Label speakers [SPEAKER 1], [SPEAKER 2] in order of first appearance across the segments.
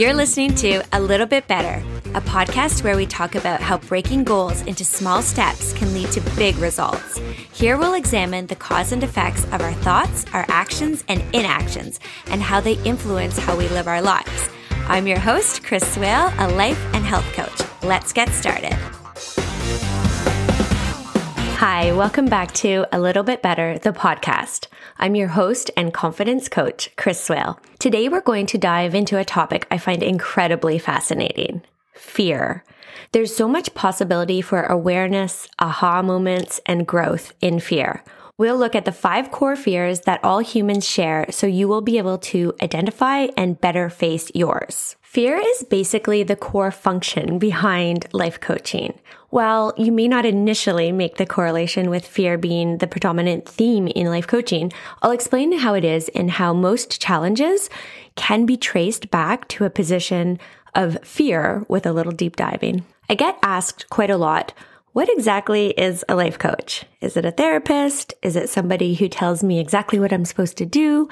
[SPEAKER 1] You're listening to A Little Bit Better, a podcast where we talk about how breaking goals into small steps can lead to big results. Here we'll examine the cause and effects of our thoughts, our actions, and inactions, and how they influence how we live our lives. I'm your host, Chris Swale, a life and health coach. Let's get started. Hi, welcome back to A Little Bit Better, the podcast. I'm your host and confidence coach, Chris Swale. Today we're going to dive into a topic I find incredibly fascinating fear. There's so much possibility for awareness, aha moments, and growth in fear. We'll look at the five core fears that all humans share so you will be able to identify and better face yours. Fear is basically the core function behind life coaching. While you may not initially make the correlation with fear being the predominant theme in life coaching, I'll explain how it is and how most challenges can be traced back to a position of fear with a little deep diving. I get asked quite a lot what exactly is a life coach? Is it a therapist? Is it somebody who tells me exactly what I'm supposed to do?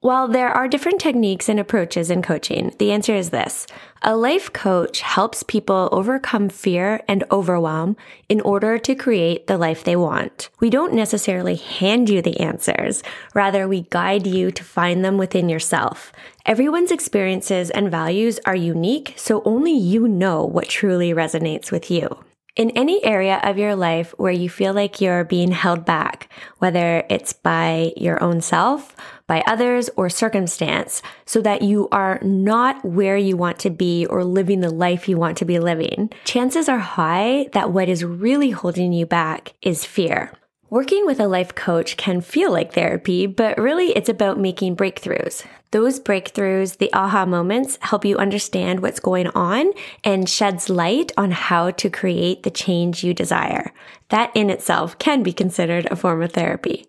[SPEAKER 1] While there are different techniques and approaches in coaching, the answer is this. A life coach helps people overcome fear and overwhelm in order to create the life they want. We don't necessarily hand you the answers. Rather, we guide you to find them within yourself. Everyone's experiences and values are unique, so only you know what truly resonates with you. In any area of your life where you feel like you're being held back, whether it's by your own self, by others, or circumstance, so that you are not where you want to be or living the life you want to be living, chances are high that what is really holding you back is fear. Working with a life coach can feel like therapy, but really it's about making breakthroughs. Those breakthroughs, the aha moments, help you understand what's going on and sheds light on how to create the change you desire. That in itself can be considered a form of therapy.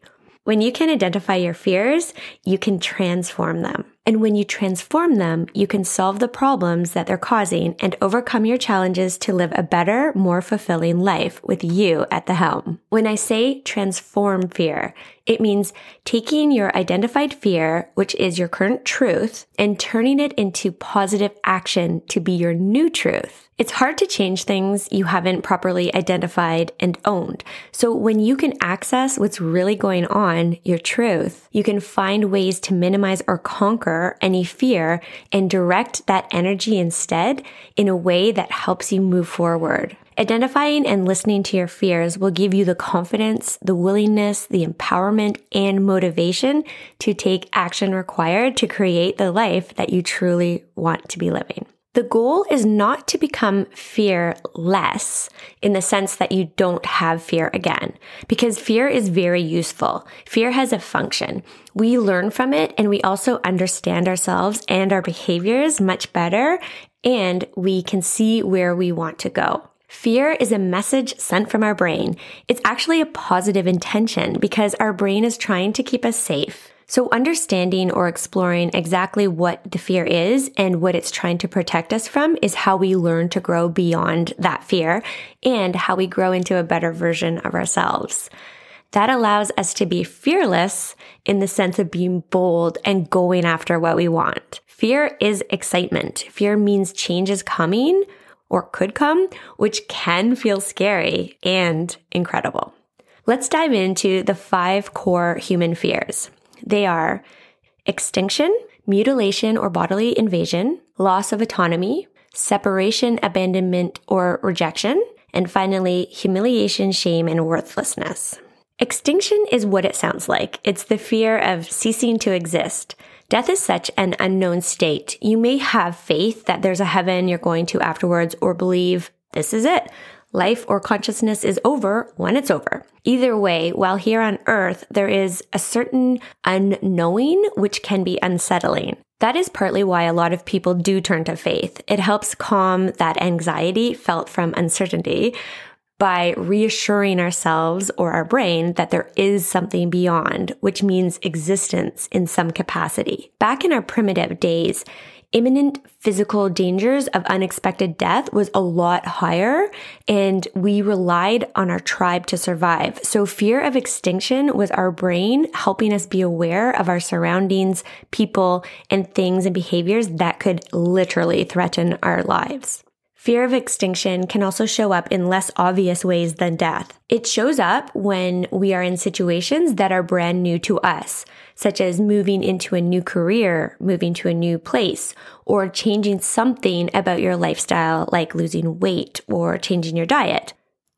[SPEAKER 1] When you can identify your fears, you can transform them. And when you transform them, you can solve the problems that they're causing and overcome your challenges to live a better, more fulfilling life with you at the helm. When I say transform fear, it means taking your identified fear, which is your current truth, and turning it into positive action to be your new truth. It's hard to change things you haven't properly identified and owned. So when you can access what's really going on, your truth, you can find ways to minimize or conquer any fear and direct that energy instead in a way that helps you move forward. Identifying and listening to your fears will give you the confidence, the willingness, the empowerment, and motivation to take action required to create the life that you truly want to be living. The goal is not to become fearless in the sense that you don't have fear again, because fear is very useful. Fear has a function. We learn from it and we also understand ourselves and our behaviors much better, and we can see where we want to go. Fear is a message sent from our brain. It's actually a positive intention because our brain is trying to keep us safe. So understanding or exploring exactly what the fear is and what it's trying to protect us from is how we learn to grow beyond that fear and how we grow into a better version of ourselves. That allows us to be fearless in the sense of being bold and going after what we want. Fear is excitement. Fear means change is coming or could come, which can feel scary and incredible. Let's dive into the five core human fears. They are extinction, mutilation or bodily invasion, loss of autonomy, separation, abandonment, or rejection, and finally, humiliation, shame, and worthlessness. Extinction is what it sounds like. It's the fear of ceasing to exist. Death is such an unknown state. You may have faith that there's a heaven you're going to afterwards or believe this is it life or consciousness is over when it's over. Either way, while here on earth, there is a certain unknowing which can be unsettling. That is partly why a lot of people do turn to faith. It helps calm that anxiety felt from uncertainty by reassuring ourselves or our brain that there is something beyond, which means existence in some capacity. Back in our primitive days, imminent physical dangers of unexpected death was a lot higher and we relied on our tribe to survive. So fear of extinction was our brain helping us be aware of our surroundings, people, and things and behaviors that could literally threaten our lives. Fear of extinction can also show up in less obvious ways than death. It shows up when we are in situations that are brand new to us, such as moving into a new career, moving to a new place, or changing something about your lifestyle, like losing weight or changing your diet.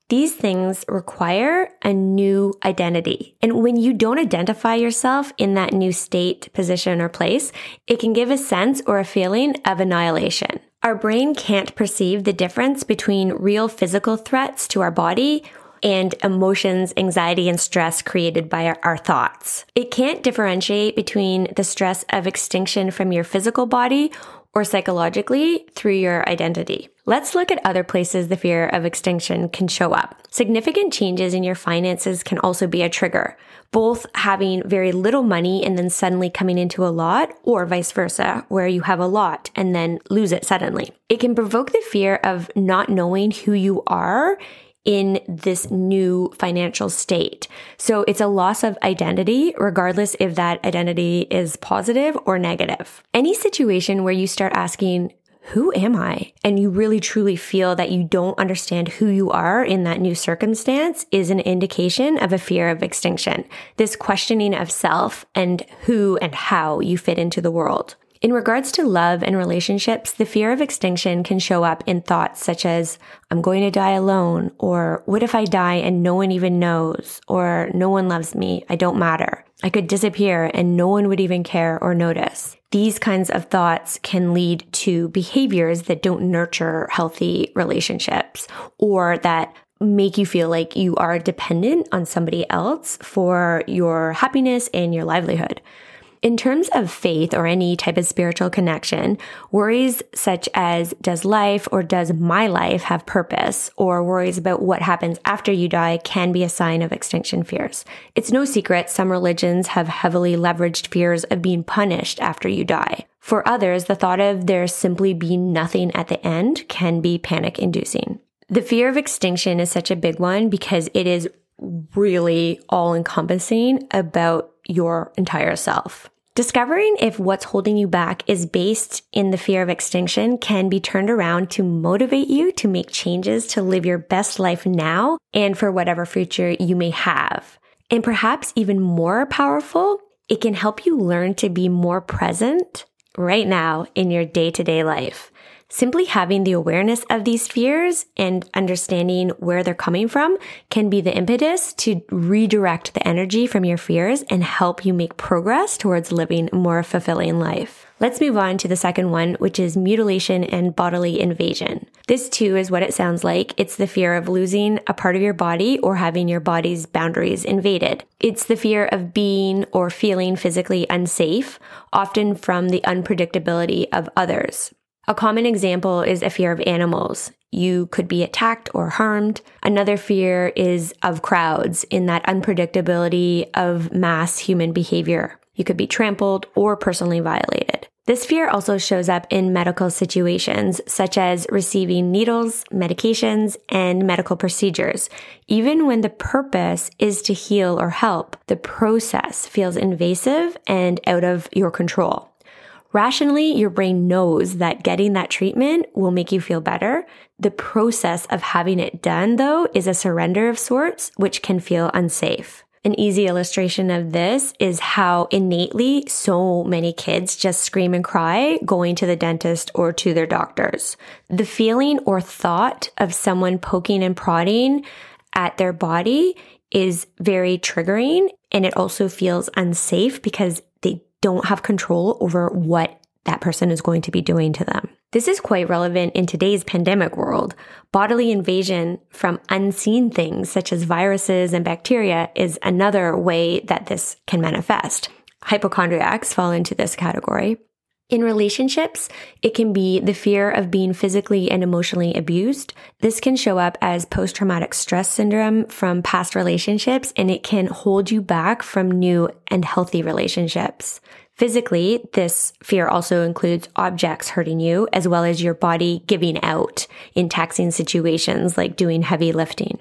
[SPEAKER 1] These things require a new identity. And when you don't identify yourself in that new state, position, or place, it can give a sense or a feeling of annihilation. Our brain can't perceive the difference between real physical threats to our body and emotions, anxiety, and stress created by our, our, thoughts. It can't differentiate between the stress of extinction from your physical body or psychologically through your identity. Let's look at other places the fear of extinction can show up. Significant changes in your finances can also be a trigger, both having very little money and then suddenly coming into a lot, or vice versa, where you have a lot and then lose it suddenly. It can provoke the fear of not knowing who you are in this new financial state. So it's a loss of identity, regardless if that identity is positive or negative. Any situation where you start asking, who am I? And you really truly feel that you don't understand who you are in that new circumstance is an indication of a fear of extinction. This questioning of self and who and how you fit into the world. In regards to love and relationships, the fear of extinction can show up in thoughts such as, I'm going to die alone, or what if I die and no one even knows, or no one loves me, I don't matter. I could disappear and no one would even care or notice. These kinds of thoughts can lead to behaviors that don't nurture healthy relationships or that make you feel like you are dependent on somebody else for your happiness and your livelihood. In terms of faith or any type of spiritual connection, worries such as does life or does my life have purpose or worries about what happens after you die can be a sign of extinction fears. It's no secret some religions have heavily leveraged fears of being punished after you die. For others, the thought of there simply being nothing at the end can be panic inducing. The fear of extinction is such a big one because it is really all encompassing about your entire self. Discovering if what's holding you back is based in the fear of extinction can be turned around to motivate you to make changes to live your best life now and for whatever future you may have. And perhaps even more powerful, it can help you learn to be more present right now in your day to day life. Simply having the awareness of these fears and understanding where they're coming from can be the impetus to redirect the energy from your fears and help you make progress towards living a more fulfilling life. Let's move on to the second one, which is mutilation and bodily invasion. This too is what it sounds like. It's the fear of losing a part of your body or having your body's boundaries invaded. It's the fear of being or feeling physically unsafe, often from the unpredictability of others. A common example is a fear of animals. You could be attacked or harmed. Another fear is of crowds in that unpredictability of mass human behavior. You could be trampled or personally violated. This fear also shows up in medical situations, such as receiving needles, medications, and medical procedures. Even when the purpose is to heal or help, the process feels invasive and out of your control. Rationally, your brain knows that getting that treatment will make you feel better. The process of having it done, though, is a surrender of sorts, which can feel unsafe. An easy illustration of this is how innately so many kids just scream and cry going to the dentist or to their doctors. The feeling or thought of someone poking and prodding at their body is very triggering and it also feels unsafe because don't have control over what that person is going to be doing to them. This is quite relevant in today's pandemic world. Bodily invasion from unseen things such as viruses and bacteria is another way that this can manifest. Hypochondriacs fall into this category. In relationships, it can be the fear of being physically and emotionally abused. This can show up as post traumatic stress syndrome from past relationships, and it can hold you back from new and healthy relationships. Physically, this fear also includes objects hurting you, as well as your body giving out in taxing situations like doing heavy lifting.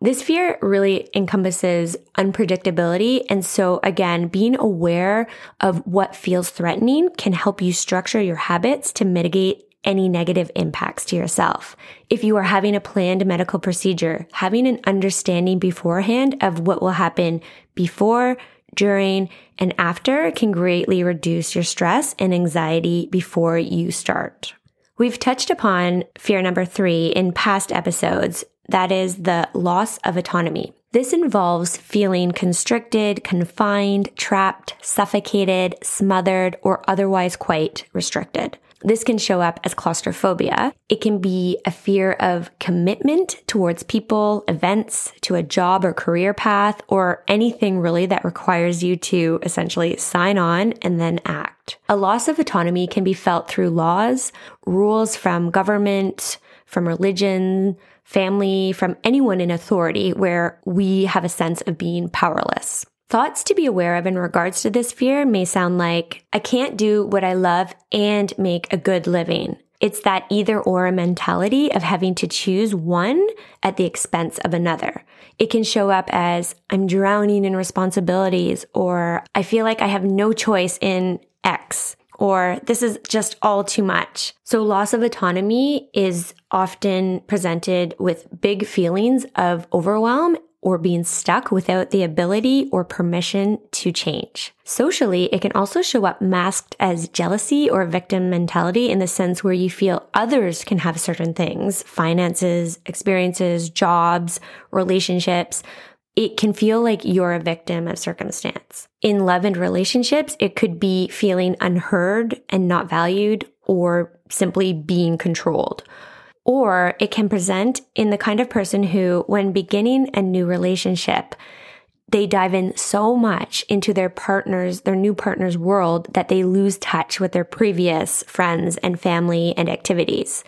[SPEAKER 1] This fear really encompasses unpredictability. And so again, being aware of what feels threatening can help you structure your habits to mitigate any negative impacts to yourself. If you are having a planned medical procedure, having an understanding beforehand of what will happen before, during, and after can greatly reduce your stress and anxiety before you start. We've touched upon fear number three in past episodes. That is the loss of autonomy. This involves feeling constricted, confined, trapped, suffocated, smothered, or otherwise quite restricted. This can show up as claustrophobia. It can be a fear of commitment towards people, events, to a job or career path, or anything really that requires you to essentially sign on and then act. A loss of autonomy can be felt through laws, rules from government, from religion, family, from anyone in authority where we have a sense of being powerless. Thoughts to be aware of in regards to this fear may sound like, I can't do what I love and make a good living. It's that either or mentality of having to choose one at the expense of another. It can show up as I'm drowning in responsibilities or I feel like I have no choice in X or this is just all too much. So loss of autonomy is often presented with big feelings of overwhelm or being stuck without the ability or permission to change. Socially, it can also show up masked as jealousy or victim mentality in the sense where you feel others can have certain things, finances, experiences, jobs, relationships. It can feel like you're a victim of circumstance. In love and relationships, it could be feeling unheard and not valued or simply being controlled. Or it can present in the kind of person who, when beginning a new relationship, they dive in so much into their partner's, their new partner's world that they lose touch with their previous friends and family and activities.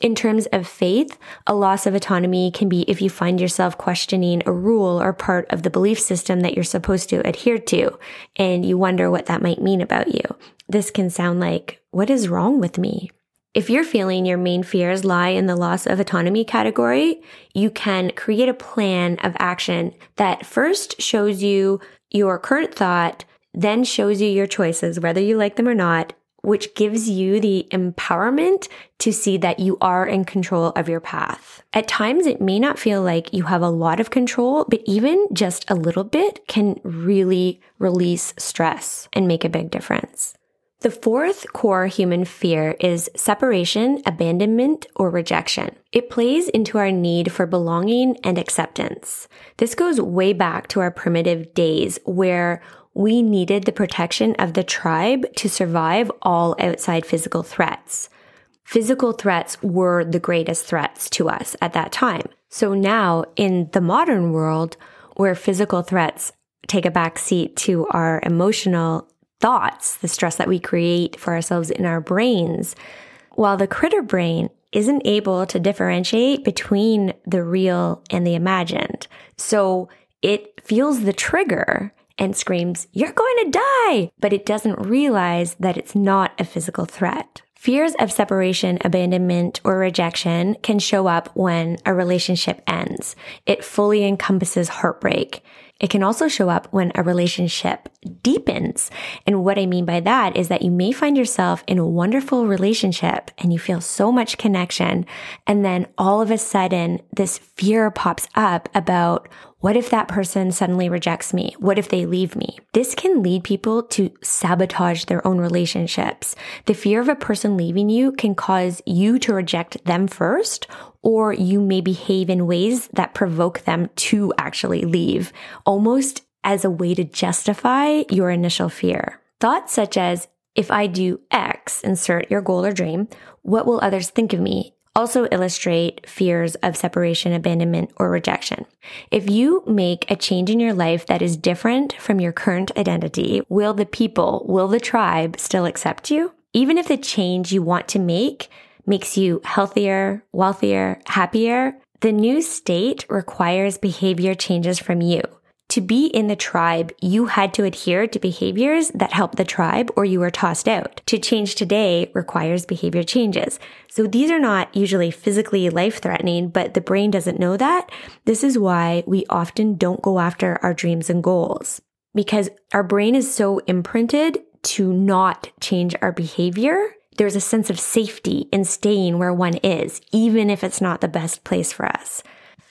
[SPEAKER 1] In terms of faith, a loss of autonomy can be if you find yourself questioning a rule or part of the belief system that you're supposed to adhere to, and you wonder what that might mean about you. This can sound like, what is wrong with me? If you're feeling your main fears lie in the loss of autonomy category, you can create a plan of action that first shows you your current thought, then shows you your choices, whether you like them or not, which gives you the empowerment to see that you are in control of your path. At times, it may not feel like you have a lot of control, but even just a little bit can really release stress and make a big difference. The fourth core human fear is separation, abandonment, or rejection. It plays into our need for belonging and acceptance. This goes way back to our primitive days where we needed the protection of the tribe to survive all outside physical threats. Physical threats were the greatest threats to us at that time. So now in the modern world, where physical threats take a back seat to our emotional thoughts, the stress that we create for ourselves in our brains, while the critter brain isn't able to differentiate between the real and the imagined. So it feels the trigger and screams, You're going to die! But it doesn't realize that it's not a physical threat. Fears of separation, abandonment, or rejection can show up when a relationship ends. It fully encompasses heartbreak. It can also show up when a relationship deepens. And what I mean by that is that you may find yourself in a wonderful relationship and you feel so much connection. And then all of a sudden, this fear pops up about what if that person suddenly rejects me? What if they leave me? This can lead people to sabotage their own relationships. The fear of a person leaving you can cause you to reject them first, or you may behave in ways that provoke them to actually leave, almost as a way to justify your initial fear. Thoughts such as, if I do X, insert your goal or dream, what will others think of me? also illustrate fears of separation, abandonment, or rejection. If you make a change in your life that is different from your current identity, will the people, will the tribe still accept you? Even if the change you want to make makes you healthier, wealthier, happier, the new state requires behavior changes from you To be in the tribe, you had to adhere to behaviors that help the tribe or you were tossed out. To change today requires behavior changes. So these are not usually physically life threatening, but the brain doesn't know that. This is why we often don't go after our dreams and goals because our brain is so imprinted to not change our behavior. There's a sense of safety in staying where one is, even if it's not the best place for us.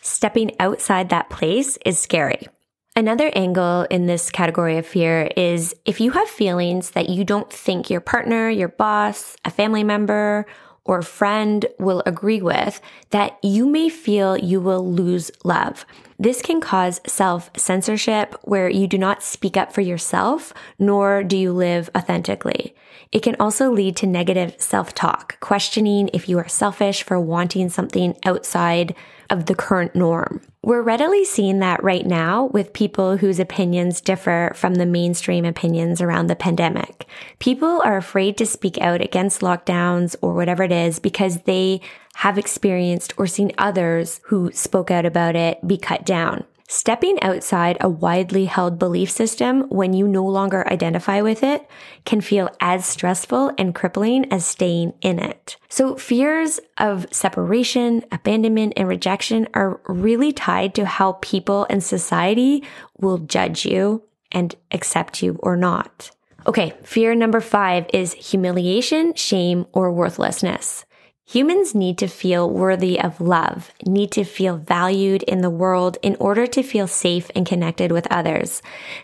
[SPEAKER 1] Stepping outside that place is scary. Another angle in this category of fear is if you have feelings that you don't think your partner, your boss, a family member, or friend will agree with, that you may feel you will lose love. This can cause self censorship where you do not speak up for yourself, nor do you live authentically. It can also lead to negative self talk, questioning if you are selfish for wanting something outside of the current norm. We're readily seeing that right now with people whose opinions differ from the mainstream opinions around the pandemic. People are afraid to speak out against lockdowns or whatever it is because they have experienced or seen others who spoke out about it be cut down. Stepping outside a widely held belief system when you no longer identify with it can feel as stressful and crippling as staying in it. So fears of separation, abandonment, and rejection are really tied to how people and society will judge you and accept you or not. Okay, fear number five is humiliation, shame, or worthlessness. Humans need to feel worthy of love, need to feel valued in the world in order to feel safe and connected with others.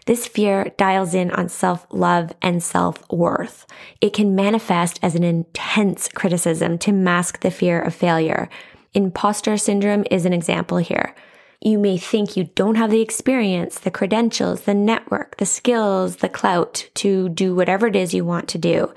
[SPEAKER 1] This fear dials in on self-love and self-worth. It can manifest as an intense criticism to mask the fear of failure. Imposter syndrome is an example here. You may think you don't have the experience, the credentials, the network, the skills, the clout to do whatever it is you want to do.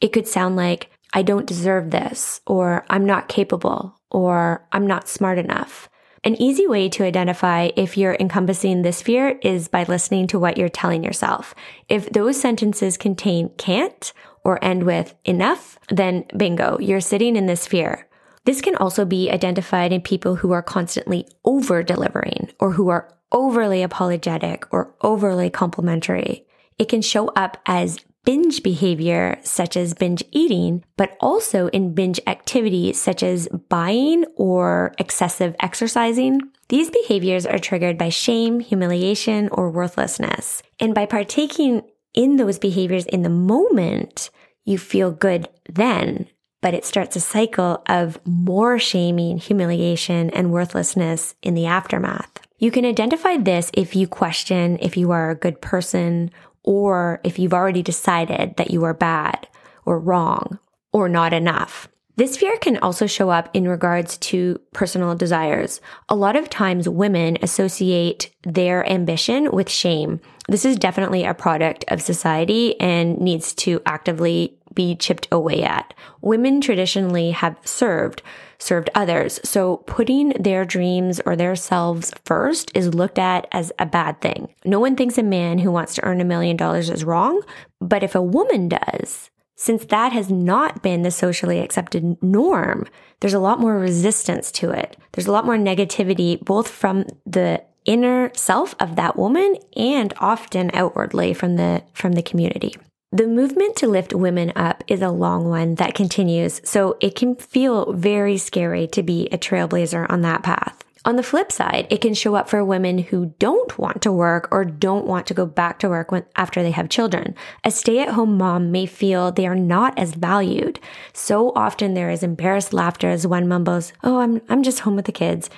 [SPEAKER 1] It could sound like, I don't deserve this, or I'm not capable, or I'm not smart enough. An easy way to identify if you're encompassing this fear is by listening to what you're telling yourself. If those sentences contain can't or end with enough, then bingo, you're sitting in this fear. This can also be identified in people who are constantly over delivering or who are overly apologetic or overly complimentary. It can show up as binge behavior, such as binge eating, but also in binge activities, such as buying or excessive exercising. These behaviors are triggered by shame, humiliation, or worthlessness. And by partaking in those behaviors in the moment, you feel good then, but it starts a cycle of more shaming, humiliation, and worthlessness in the aftermath. You can identify this if you question if you are a good person or if you've already decided that you are bad or wrong or not enough. This fear can also show up in regards to personal desires. A lot of times women associate their ambition with shame. This is definitely a product of society and needs to actively be chipped away at. Women traditionally have served, served others. So putting their dreams or their selves first is looked at as a bad thing. No one thinks a man who wants to earn a million dollars is wrong, but if a woman does, since that has not been the socially accepted norm, there's a lot more resistance to it. There's a lot more negativity, both from the inner self of that woman and often outwardly from the, from the community. The movement to lift women up is a long one that continues, so it can feel very scary to be a trailblazer on that path. On the flip side, it can show up for women who don't want to work or don't want to go back to work when, after they have children. A stay at home mom may feel they are not as valued. So often there is embarrassed laughter as one mumbles, Oh, I'm, I'm just home with the kids.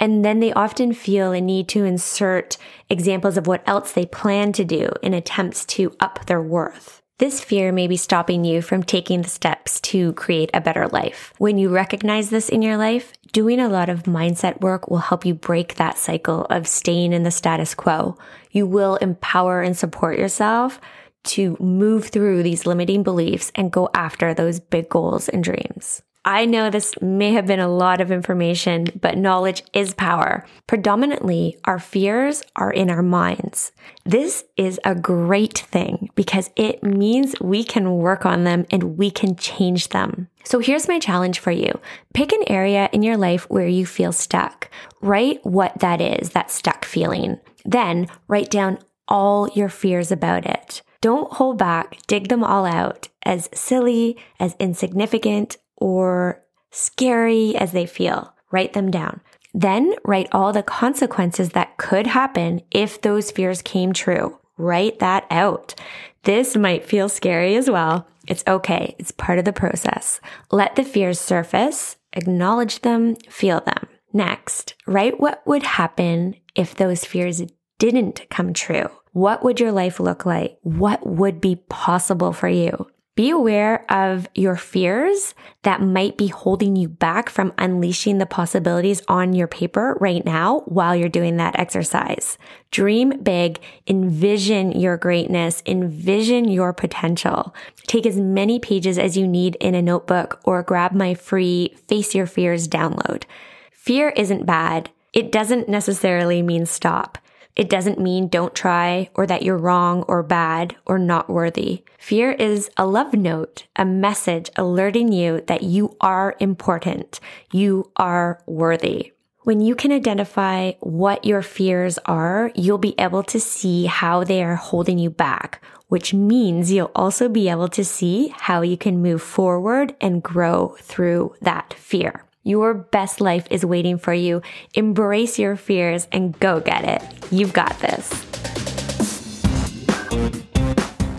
[SPEAKER 1] And then they often feel a need to insert examples of what else they plan to do in attempts to up their worth. This fear may be stopping you from taking the steps to create a better life. When you recognize this in your life, doing a lot of mindset work will help you break that cycle of staying in the status quo. You will empower and support yourself to move through these limiting beliefs and go after those big goals and dreams. I know this may have been a lot of information, but knowledge is power. Predominantly, our fears are in our minds. This is a great thing because it means we can work on them and we can change them. So here's my challenge for you. Pick an area in your life where you feel stuck. Write what that is, that stuck feeling. Then write down all your fears about it. Don't hold back, dig them all out, as silly, as insignificant, or scary as they feel. Write them down. Then write all the consequences that could happen if those fears came true. Write that out. This might feel scary as well. It's okay. It's part of the process. Let the fears surface, acknowledge them, feel them. Next, write what would happen if those fears didn't come true. What would your life look like? What would be possible for you? Be aware of your fears that might be holding you back from unleashing the possibilities on your paper right now while you're doing that exercise. Dream big, envision your greatness, envision your potential. Take as many pages as you need in a notebook or grab my free Face Your Fears download. Fear isn't bad. It doesn't necessarily mean stop. It doesn't mean don't try or that you're wrong or bad or not worthy. Fear is a love note, a message alerting you that you are important. You are worthy. When you can identify what your fears are, you'll be able to see how they are holding you back, which means you'll also be able to see how you can move forward and grow through that fear. Your best life is waiting for you. Embrace your fears and go get it. You've got this.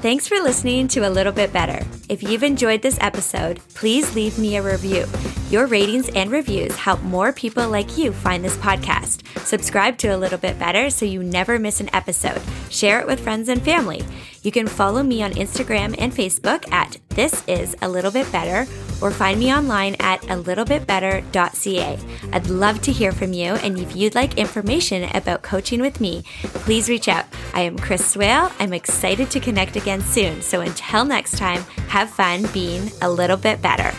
[SPEAKER 1] Thanks for listening to A Little Bit Better. If you've enjoyed this episode, please leave me a review. Your ratings and reviews help more people like you find this podcast. Subscribe to A Little Bit Better so you never miss an episode. Share it with friends and family. You can follow me on Instagram and Facebook at This Is A Little Bit Better or find me online at a little bit better.ca. I'd love to hear from you, and if you'd like information about coaching with me, please reach out. I am Chris Swale. I'm excited to connect again soon. So until next time, have fun being a little bit better.